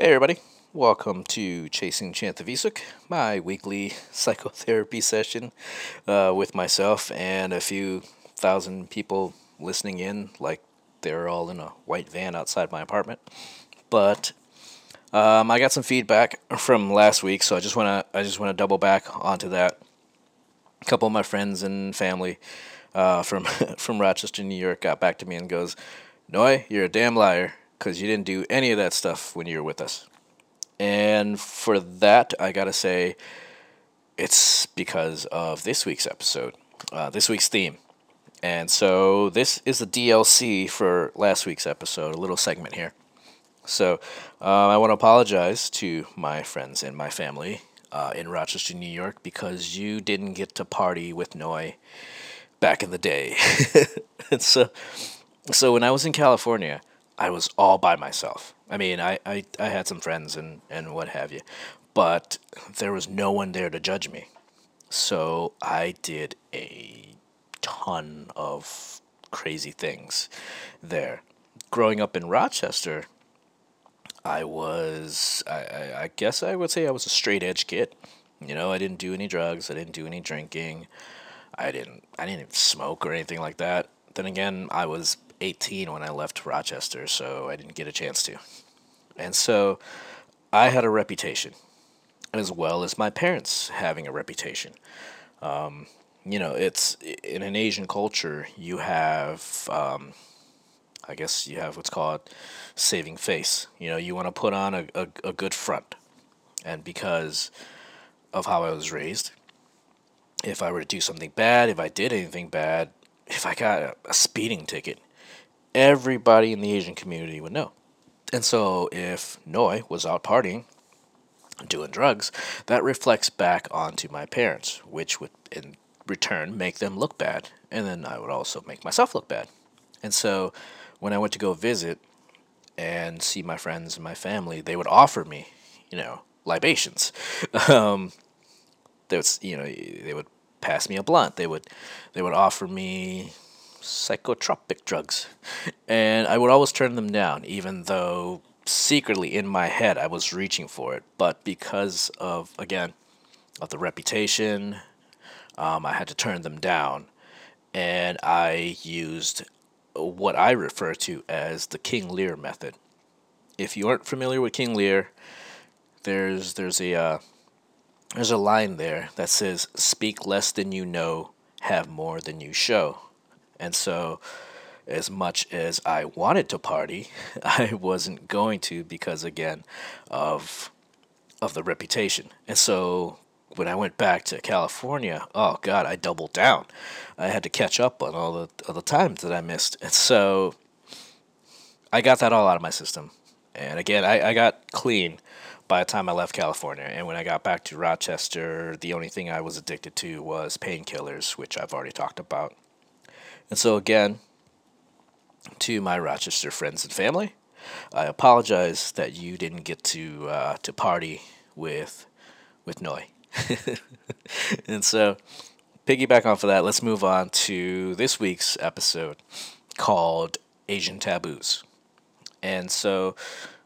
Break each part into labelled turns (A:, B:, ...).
A: Hey, everybody. Welcome to Chasing Chanthavisouk, my weekly psychotherapy session uh, with myself and a few thousand people listening in, like they're all in a white van outside my apartment. But um, I got some feedback from last week, so I just want to I just want to double back onto that. A couple of my friends and family uh, from from Rochester, New York, got back to me and goes, "Noi, you're a damn liar." Because you didn't do any of that stuff when you were with us. And for that, I gotta say, it's because of this week's episode, uh, this week's theme. And so this is the DLC for last week's episode, a little segment here. So uh, I want to apologize to my friends and my family uh, in Rochester, New York, because you didn't get to party with Noi back in the day. so, so when I was in California, I was all by myself. I mean, I, I, I had some friends and, and what have you, but there was no one there to judge me. So I did a ton of crazy things there. Growing up in Rochester, I was, I, I, guess I would say I was a straight edge kid. You know, I didn't do any drugs, I didn't do any drinking, I didn't, I didn't smoke or anything like that. Then again, I was 18 when I left Rochester, so I didn't get a chance to. And so I had a reputation, as well as my parents having a reputation. Um, you know, it's in an Asian culture, you have, um, I guess, you have what's called saving face. You know, you want to put on a, a, a good front. And because of how I was raised, if I were to do something bad, if I did anything bad, if I got a, a speeding ticket, everybody in the Asian community would know. And so if Noi was out partying, doing drugs, that reflects back onto my parents, which would in return make them look bad. And then I would also make myself look bad. And so when I went to go visit and see my friends and my family, they would offer me, you know, libations. Um, they would, you know, they would pass me a blunt. They would, they would offer me psychotropic drugs. And I would always turn them down, even though secretly in my head I was reaching for it. But because of, again, of the reputation, um, I had to turn them down. And I used what I refer to as the King Lear method. If you aren't familiar with King Lear, there's there's a uh, there's a line there that says, "Speak less than you know, have more than you show." And so, as much as I wanted to party, I wasn't going to because again of of the reputation. And so when I went back to California, oh god, I doubled down. I had to catch up on all the all the times that I missed. And so I got that all out of my system. And again, I, I got clean by the time I left California. And when I got back to Rochester, the only thing I was addicted to was painkillers, which I've already talked about. And so, again, to my Rochester friends and family, I apologize that you didn't get to uh, to party with with Noi. and so, piggyback off of that, let's move on to this week's episode called Asian Taboos. And so,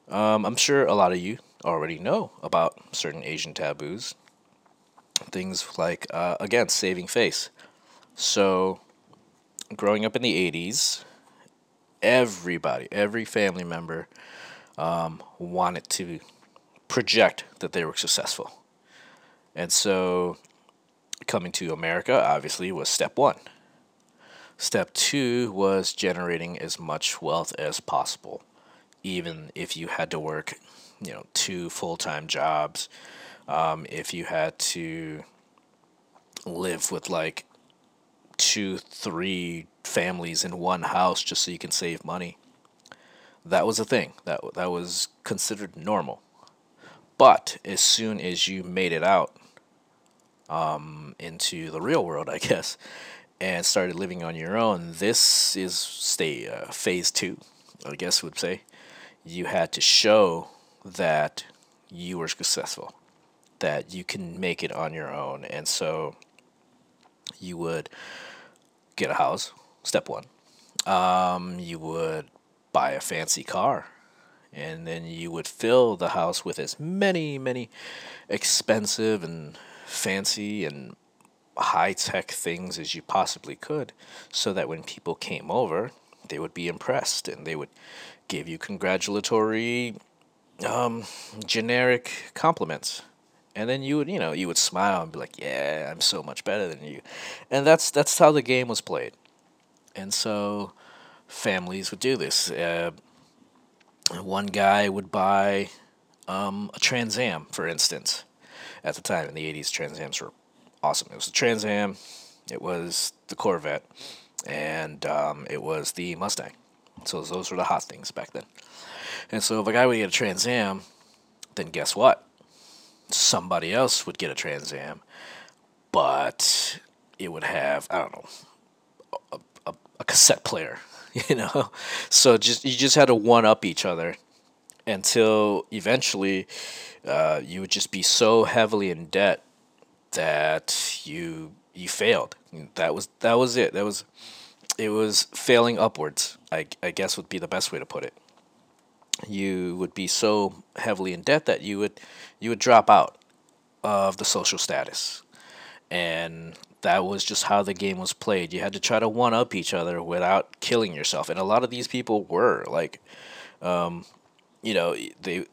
A: um, I'm sure a lot of you already know about certain Asian taboos. Things like, uh, again, saving face. So, growing up in the 80s, everybody, every family member um, wanted to project that they were successful. And so coming to America obviously was step one. Step two was generating as much wealth as possible, even if you had to work, you know, two full time jobs, um, if you had to live with like two, three families in one house just so you can save money. That was a thing. That that was considered normal. But as soon as you made it out um, into the real world, I guess, and started living on your own, this is stay uh, phase two. I guess would say you had to show that you were successful, that you can make it on your own, and so you would get a house, step one. Um, you would buy a fancy car and then you would fill the house with as many, many expensive and fancy and high tech things as you possibly could, so that when people came over, they would be impressed and they would give you congratulatory, um, generic compliments. And then you would, you know, you would smile and be like, "Yeah, I'm so much better than you," and that's that's how the game was played. And so, families would do this. Uh, one guy would buy um, a Trans Am, for instance. At the time in the 80s, Trans Ams were awesome. It was the Trans Am, it was the Corvette, and um, it was the Mustang. So those were the hot things back then. And so if a guy would get a Trans Am, then guess what? Somebody else would get a Trans Am, but it would have, I don't know, a, a, a cassette player you know? So just you just had to one up each other until eventually uh, you would just be so heavily in debt that you you failed. That was that was it. That was it was failing upwards I, I guess would be the best way to put it you would be so heavily in debt that you would you would drop out of the social status and that was just how the game was played. You had to try to one up each other without killing yourself, and a lot of these people were like, um, you know, they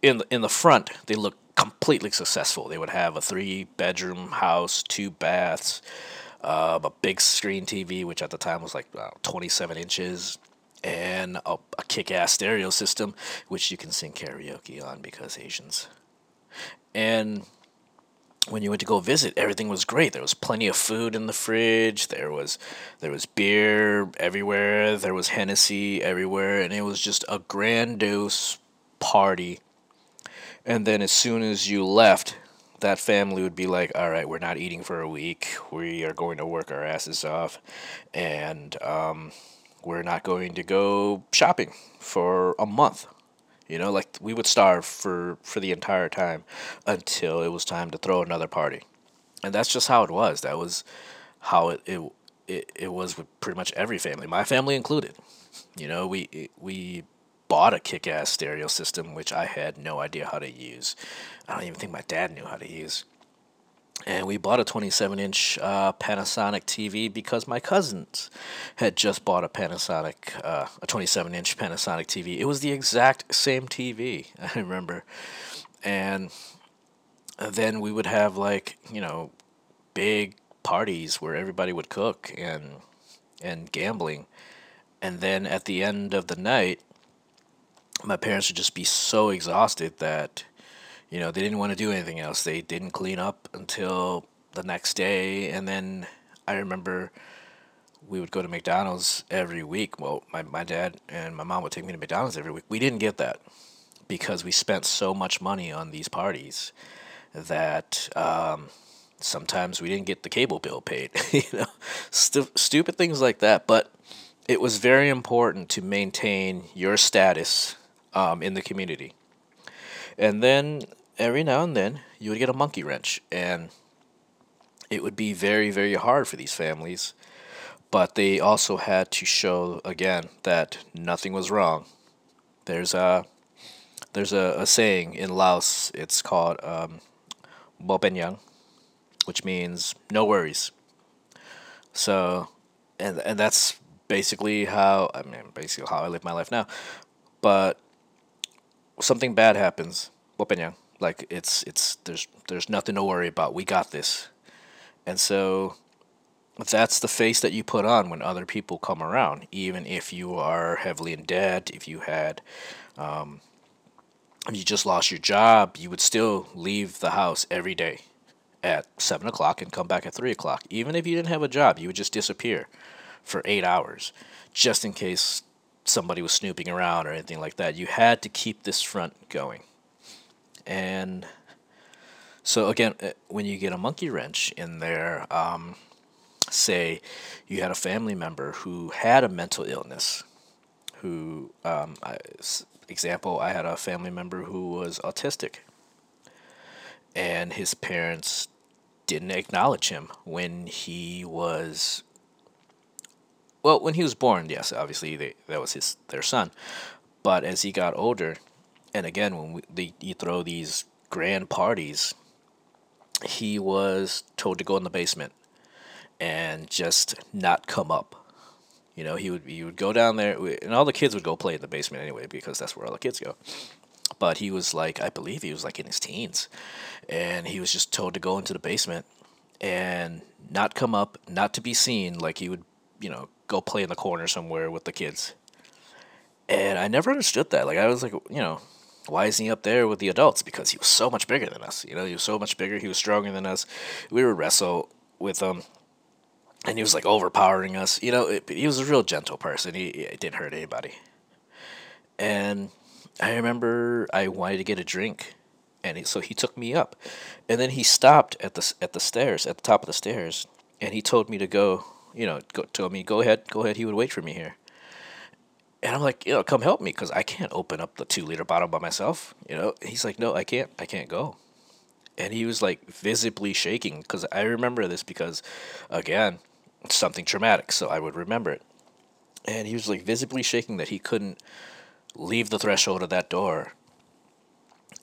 A: in the, in the front they looked completely successful. They would have a three bedroom house, two baths, uh, a big screen TV, which at the time was like uh, 27 inches, and a, a kick ass stereo system, which you can sing karaoke on because Asians. And when you went to go visit, everything was great. There was plenty of food in the fridge. There was there was beer everywhere. There was Hennessy everywhere, and it was just a grandiose party. And then as soon as you left, that family would be like, "All right, we're not eating for a week. We are going to work our asses off, and um, we're not going to go shopping for a month." You know, like we would starve for for the entire time until it was time to throw another party, and that's just how it was. That was how it it it, it was with pretty much every family, my family included. You know, we we bought a kick-ass stereo system which I had no idea how to use. I don't even think my dad knew how to use and we bought a 27 inch uh, Panasonic TV because my cousins had just bought a Panasonic, uh, a 27 inch Panasonic TV. It was the exact same TV, I remember. And then we would have like, you know, big parties where everybody would cook and and gambling. And then at the end of the night, my parents would just be so exhausted that you know, they didn't want to do anything else. They didn't clean up until the next day. And then I remember we would go to McDonald's every week. Well, my, my dad and my mom would take me to McDonald's every week. We didn't get that because we spent so much money on these parties that um, sometimes we didn't get the cable bill paid. you know, Stu- stupid things like that. But it was very important to maintain your status um, in the community. And then every now and then you would get a monkey wrench, and it would be very, very hard for these families. But they also had to show again that nothing was wrong. There's a there's a, a saying in Laos. It's called um, "bopenyang," which means no worries. So, and and that's basically how I mean basically how I live my life now. But something bad happens, bopenyang like it's it's there's there's nothing to worry about. We got this. And so that's the face that you put on when other people come around, even if you are heavily in debt, if you had um, if you just lost your job, you would still leave the house every day at seven o'clock and come back at three o'clock. Even if you didn't have a job, you would just disappear for eight hours, just in case somebody was snooping around or anything like that. You had to keep this front going. And so again, uh, when you get a monkey wrench in there, um, say you had a family member who had a mental illness, who, um, I, example, I had a family member who was autistic, and his parents didn't acknowledge him when he was well when he was born yes obviously they, that was his their son. But as he got older, and again, when we, you throw these grand parties, he was told to go in the basement and just not come up. You know, he would he would go down there, and all the kids would go play in the basement anyway because that's where all the kids go. But he was like, I believe he was like in his teens, and he was just told to go into the basement and not come up, not to be seen. Like he would, you know, go play in the corner somewhere with the kids. And I never understood that. Like I was like, you know, why is he up there with the adults? Because he was so much bigger than us. You know, he was so much bigger. He was stronger than us. We would wrestle with him, and he was like overpowering us. You know, it, he was a real gentle person. He, he didn't hurt anybody. And I remember I wanted to get a drink, and he, so he took me up, and then he stopped at the at the stairs at the top of the stairs, and he told me to go. You know, go, told me go ahead, go ahead. He would wait for me here. And I'm like, you know, come help me because I can't open up the two liter bottle by myself. You know, he's like, no, I can't, I can't go. And he was like visibly shaking because I remember this because, again, something traumatic. So I would remember it. And he was like visibly shaking that he couldn't leave the threshold of that door.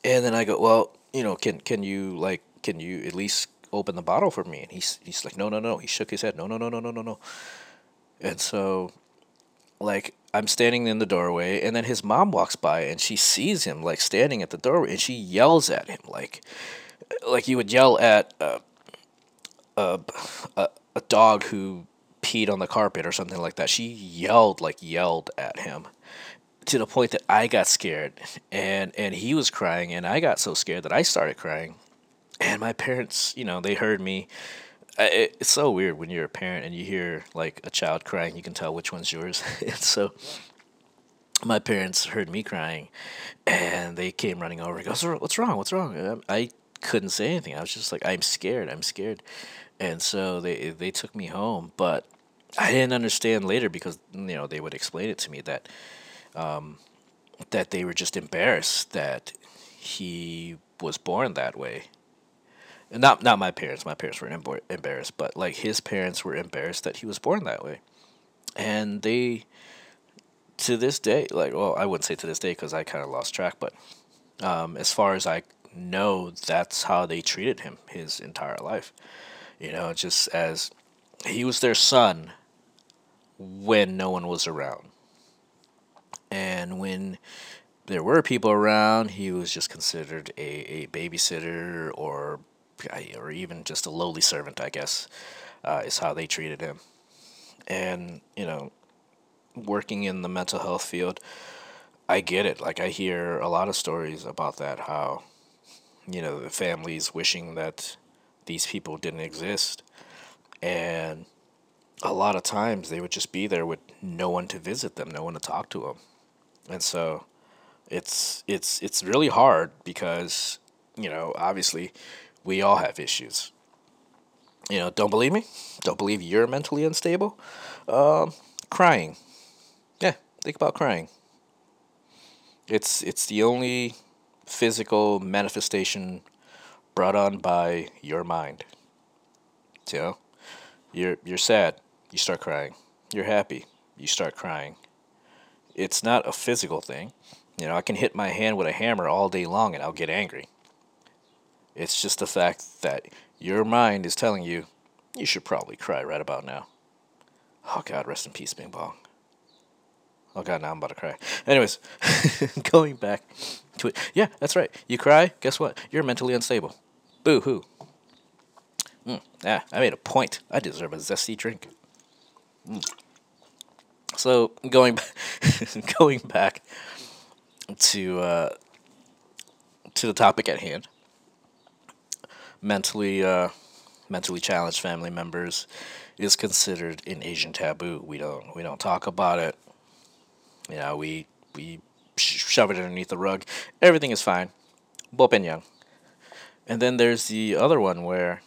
A: And then I go, well, you know, can can you like can you at least open the bottle for me? And he's he's like, no, no, no. He shook his head, no, no, no, no, no, no, no. And so, like, I'm standing in the doorway, and then his mom walks by, and she sees him like standing at the doorway, and she yells at him like, like you would yell at a a a, a dog who peed on the carpet or something like that. She yelled like yelled at him to the point that I got scared and and he was crying and I got so scared that I started crying. And my parents, you know, they heard me. It, it's so weird when you're a parent and you hear like a child crying, you can tell which one's yours. and so my parents heard me crying and they came running over and goes, "What's wrong? What's wrong?" I couldn't say anything. I was just like, "I'm scared. I'm scared." And so they they took me home, but I didn't understand later because you know they would explain it to me that um, that they were just embarrassed that he was born that way. Not not my parents. My parents were embarrassed, but like his parents were embarrassed that he was born that way, and they to this day, like well, I wouldn't say to this day because I kind of lost track, but um, as far as I know, that's how they treated him his entire life. You know, just as he was their son when no one was around. And when there were people around, he was just considered a, a babysitter or or even just a lowly servant, I guess, uh, is how they treated him. And, you know, working in the mental health field, I get it. Like, I hear a lot of stories about that, how, you know, the families wishing that these people didn't exist. And a lot of times they would just be there with no one to visit them, no one to talk to them and so it's it's it's really hard because you know obviously we all have issues. You know don't believe me? Don't believe you're mentally unstable? Um, crying. Yeah think about crying. It's it's the only physical manifestation brought on by your mind. You know? You're you're sad you start crying. You're happy you start crying. It's not a physical thing. You know, I can hit my hand with a hammer all day long and I'll get angry. It's just the fact that your mind is telling you you should probably cry right about now. Oh God, rest in peace, Bing Bong. Oh God, now I'm about to cry. Anyways, going back to it. Yeah, that's right. You cry, guess what? You're mentally unstable. Boo hoo. Mm, yeah, I made a point. I deserve a zesty drink. Mm. So going going back to uh, to the topic at hand, mentally uh, mentally challenged family members is considered an Asian taboo. We don't we don't talk about it. You know, we we shove it underneath the rug. Everything is fine. Bopenyang. And then there's the other one where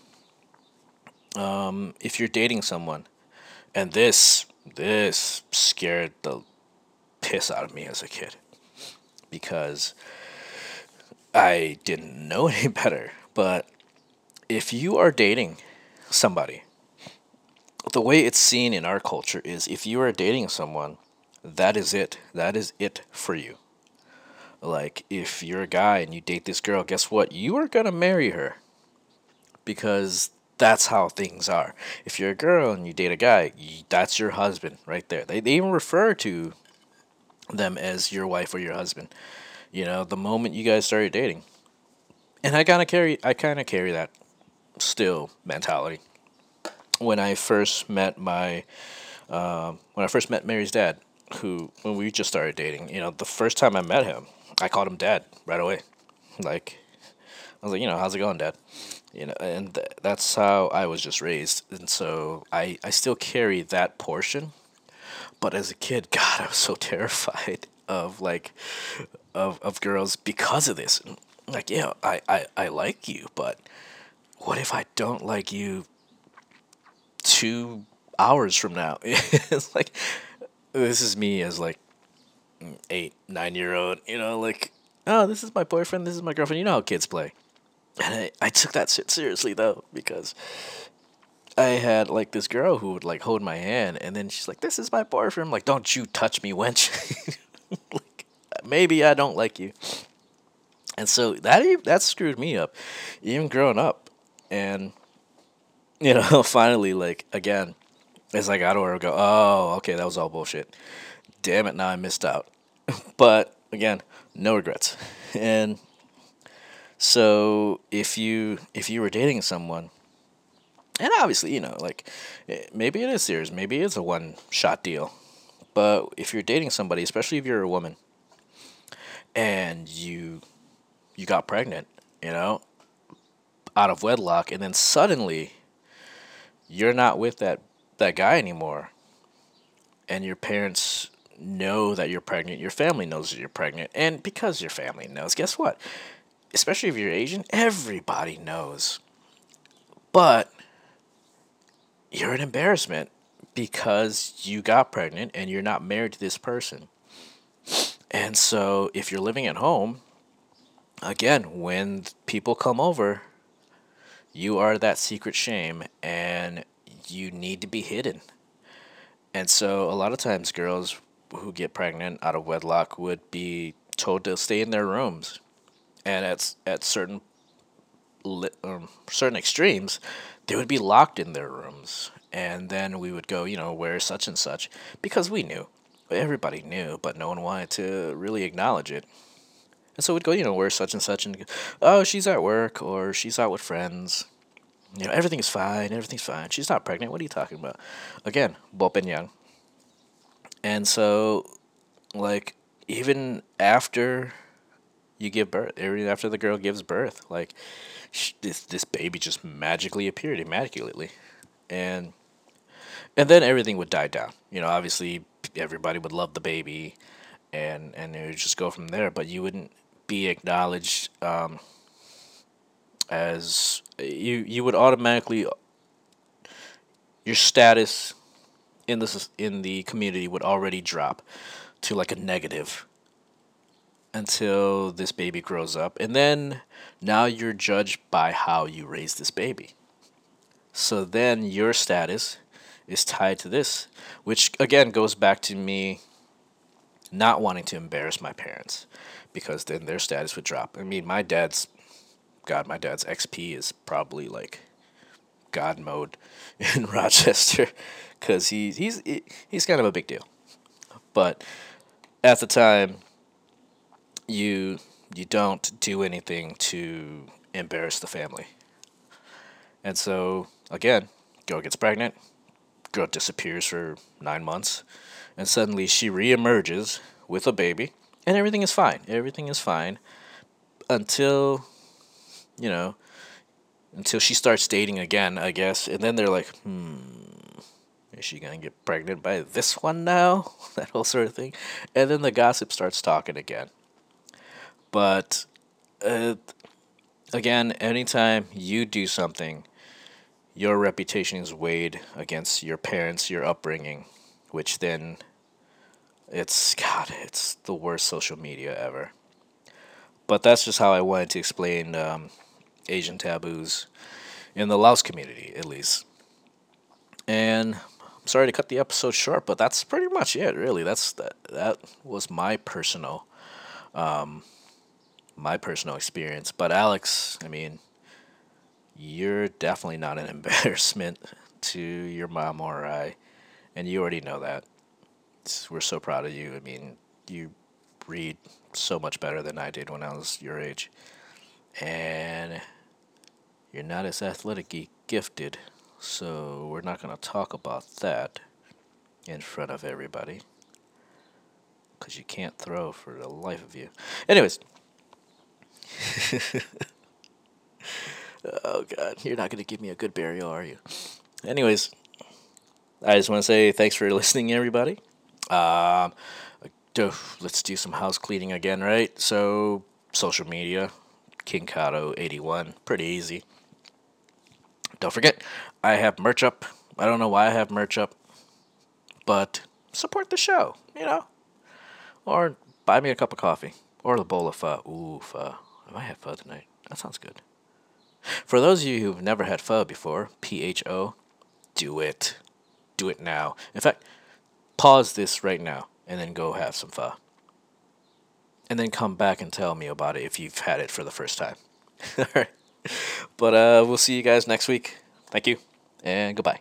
A: um, if you're dating someone, and this this scared the piss out of me as a kid because I didn't know any better. But if you are dating somebody, the way it's seen in our culture is if you are dating someone, that is it. That is it for you. Like, if you're a guy and you date this girl, guess what? You are going to marry her because that's how things are. If you're a girl and you date a guy, that's your husband right there. They, they even refer to them as your wife or your husband. You know, the moment you guys started dating. And I kind of carry I kind of carry that still mentality. When I first met my uh, when I first met Mary's dad, who when we just started dating, you know, the first time I met him, I called him dad right away. Like I was like, you know, how's it going, dad? You know, and th- that's how I was just raised, and so I I still carry that portion. But as a kid, God, I was so terrified of like of of girls because of this. Like, yeah, I I I like you, but what if I don't like you two hours from now? it's like this is me as like eight, nine year old, you know, like, oh, this is my boyfriend, this is my girlfriend. You know how kids play. And I, I took that shit seriously though, because I had like this girl who would like hold my hand and then she's like, This is my boyfriend. I'm like, Don't you touch me, wench. like, maybe I don't like you. And so that that screwed me up, even growing up. And you know, finally, like again, as I got older, I go, oh, okay, that was all bullshit. Damn it, now I missed out. but again, no regrets. And so if you if you were dating someone, and obviously you know like eh, maybe it is serious, maybe it's a one shot deal, but if you're dating somebody, especially if you're a woman, and you you got pregnant, you know, out of wedlock, and then suddenly you're not with that that guy anymore, and your parents know that you're pregnant, your family knows that you're pregnant, and because your family knows, guess what? Especially if you're Asian, everybody knows. But you're an embarrassment because you got pregnant and you're not married to this person. And so if you're living at home, again, when people come over, you are that secret shame and you need to be hidden. And so a lot of times girls who get pregnant out of wedlock would be told to stay in their rooms, and at at certain um, certain extremes, they would be locked in their rooms, and then we would go, you know, where such and such, because we knew, everybody knew, but no one wanted to really acknowledge it. And so we'd go, you know, where such and such, and oh, she's at work or she's out with friends. You know, everything's fine, everything's fine. She's not pregnant. What are you talking about? Again, Bopenyang. And so, like, even after you give birth, even after the girl gives birth, like, this this baby just magically appeared immaculately, and and then everything would die down. You know, obviously everybody would love the baby, and and it would just go from there. But you wouldn't be acknowledged um, as you you would automatically your status in the in the community would already drop to like a negative until this baby grows up. And then now you're judged by how you raise this baby. So then your status is tied to this which again goes back to me not wanting to embarrass my parents because then their status would drop i mean my dad's god my dad's xp is probably like god mode in rochester because he's he's he's kind of a big deal. But at the time, you you don't do anything to embarrass the family. And so again, girl gets pregnant, girl disappears for nine months, and suddenly she reemerges with a baby, and everything is fine. Everything is fine until you know until she starts dating again, I guess, and then they're like, hmm is she gonna get pregnant by this one now? that whole sort of thing. And then the gossip starts talking again. But uh, again, anytime you do something, your reputation is weighed against your parents, your upbringing, which then it's God, it's the worst social media ever. But that's just how I wanted to explain um, Asian taboos in the Laos community, at least. And I'm sorry to cut the episode short, but that's pretty much it. Really, that's that. That was my personal um, my personal experience. But Alex, I mean, you're definitely not an embarrassment to your mom or I, and you already know that. We're so proud of you. I mean, you read so much better than I did when I was your age, and you're not as athletically gifted, so we're not going to talk about that in front of everybody because you can't throw for the life of you. Anyways. oh, God. You're not going to give me a good burial, are you? Anyways, I just want to say thanks for listening, everybody. Um, let's do some house cleaning again, right? So, social media, King Kato 81, pretty easy. Don't forget, I have merch up. I don't know why I have merch up, but support the show, you know? Or buy me a cup of coffee or a bowl of pho. Ooh, pho. I might have pho tonight. That sounds good. For those of you who've never had pho before, P H O, do it. Do it now. In fact, pause this right now and then go have some pho. And then come back and tell me about it if you've had it for the first time. All right. But uh, we'll see you guys next week. Thank you and goodbye.